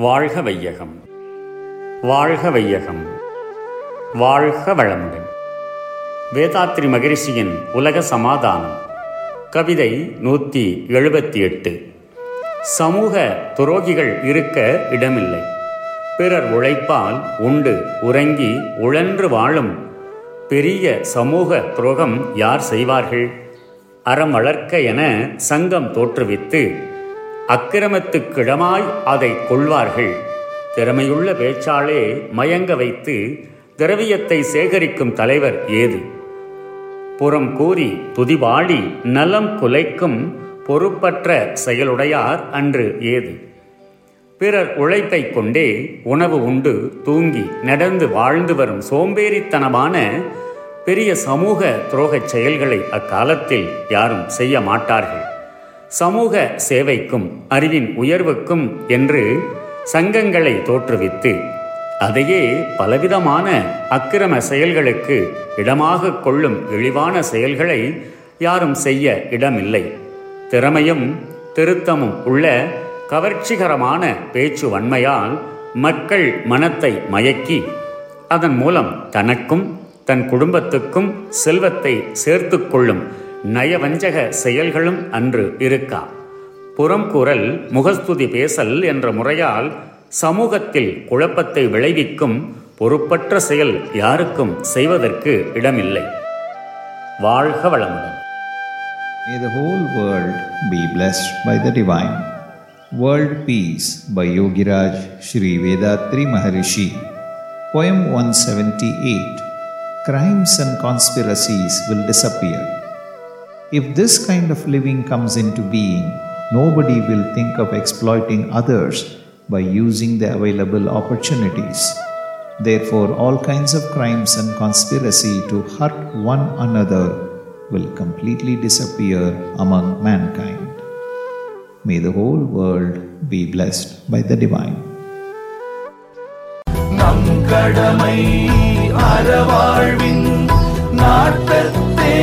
வாழ்க வையகம். வாழ்க வையகம். வாழ்க வளமுடன். வேதாத்ரி மகரிஷியின் உலக சமாதானம். கவிதை நூற்றி எழுபத்தி எட்டு சமூக துரோகிகள் இருக்க இடமில்லை. பிறர் உழைப்பால் உண்டு உறங்கி உழன்று வாழும் பெரிய சமூக துரோகம் யார் செய்வார்கள்? அறம் வளர்க்க என சங்கம் தோற்றுவித்து அக்கிரமத்துக்கிடமாய் அதை கொள்வார்கள். திறமையுள்ள பேச்சாளே மயங்க வைத்து திரவியத்தை சேகரிக்கும் தலைவர் ஏது? புறம் கூறி துதிவாடி நலம் குலைக்கும் பொறுப்பற்ற செயலுடையார் அன்று ஏது? பிறர் உழைப்பை கொண்டே உணவு உண்டு தூங்கி நடந்து வாழ்ந்து வரும் சோம்பேறித்தனமான பெரிய சமூக துரோகச் செயல்களை அக்காலத்தில் யாரும் செய்ய மாட்டார்கள். சமூக சேவைக்கும் அறிவின் உயர்வுக்கும் என்று சங்கங்களை தோற்றுவித்து அதையே பலவிதமான அக்கிரம செயல்களுக்கு இடமாக கொள்ளும் இழிவான செயல்களை யாரும் செய்ய இடமில்லை. திறமையும் திருத்தமும் உள்ள கவர்ச்சிகரமான பேச்சு வன்மையால் மக்கள் மனத்தை மயக்கி அதன் மூலம் தனக்கும் தன் குடும்பத்துக்கும் செல்வத்தை சேர்த்து கொள்ளும் நயவஞ்சக செயல்களும் அன்று இருக்கா புறம்கூறல் முகஸ்துதி பேசல் என்ற முறையால் சமூகத்தில் குழப்பத்தை விளைவிக்கும் பொறுப்பற்ற செயல் யாருக்கும் செய்வதற்கு இடமில்லை வாழ்க வளமுடன் May the whole world be blessed by the divine. World Peace by Yogiraj Sri Vedatri Maharishi. Poem 178 Crimes and conspiracies will disappear. If this kind of living comes into being, nobody will think of exploiting others by using the available opportunities. Therefore, all kinds of crimes and conspiracy to hurt one another will completely disappear among mankind. May the whole world be blessed by the divine. நம் கடமை அறவாழ்வின் நாட்டத்தே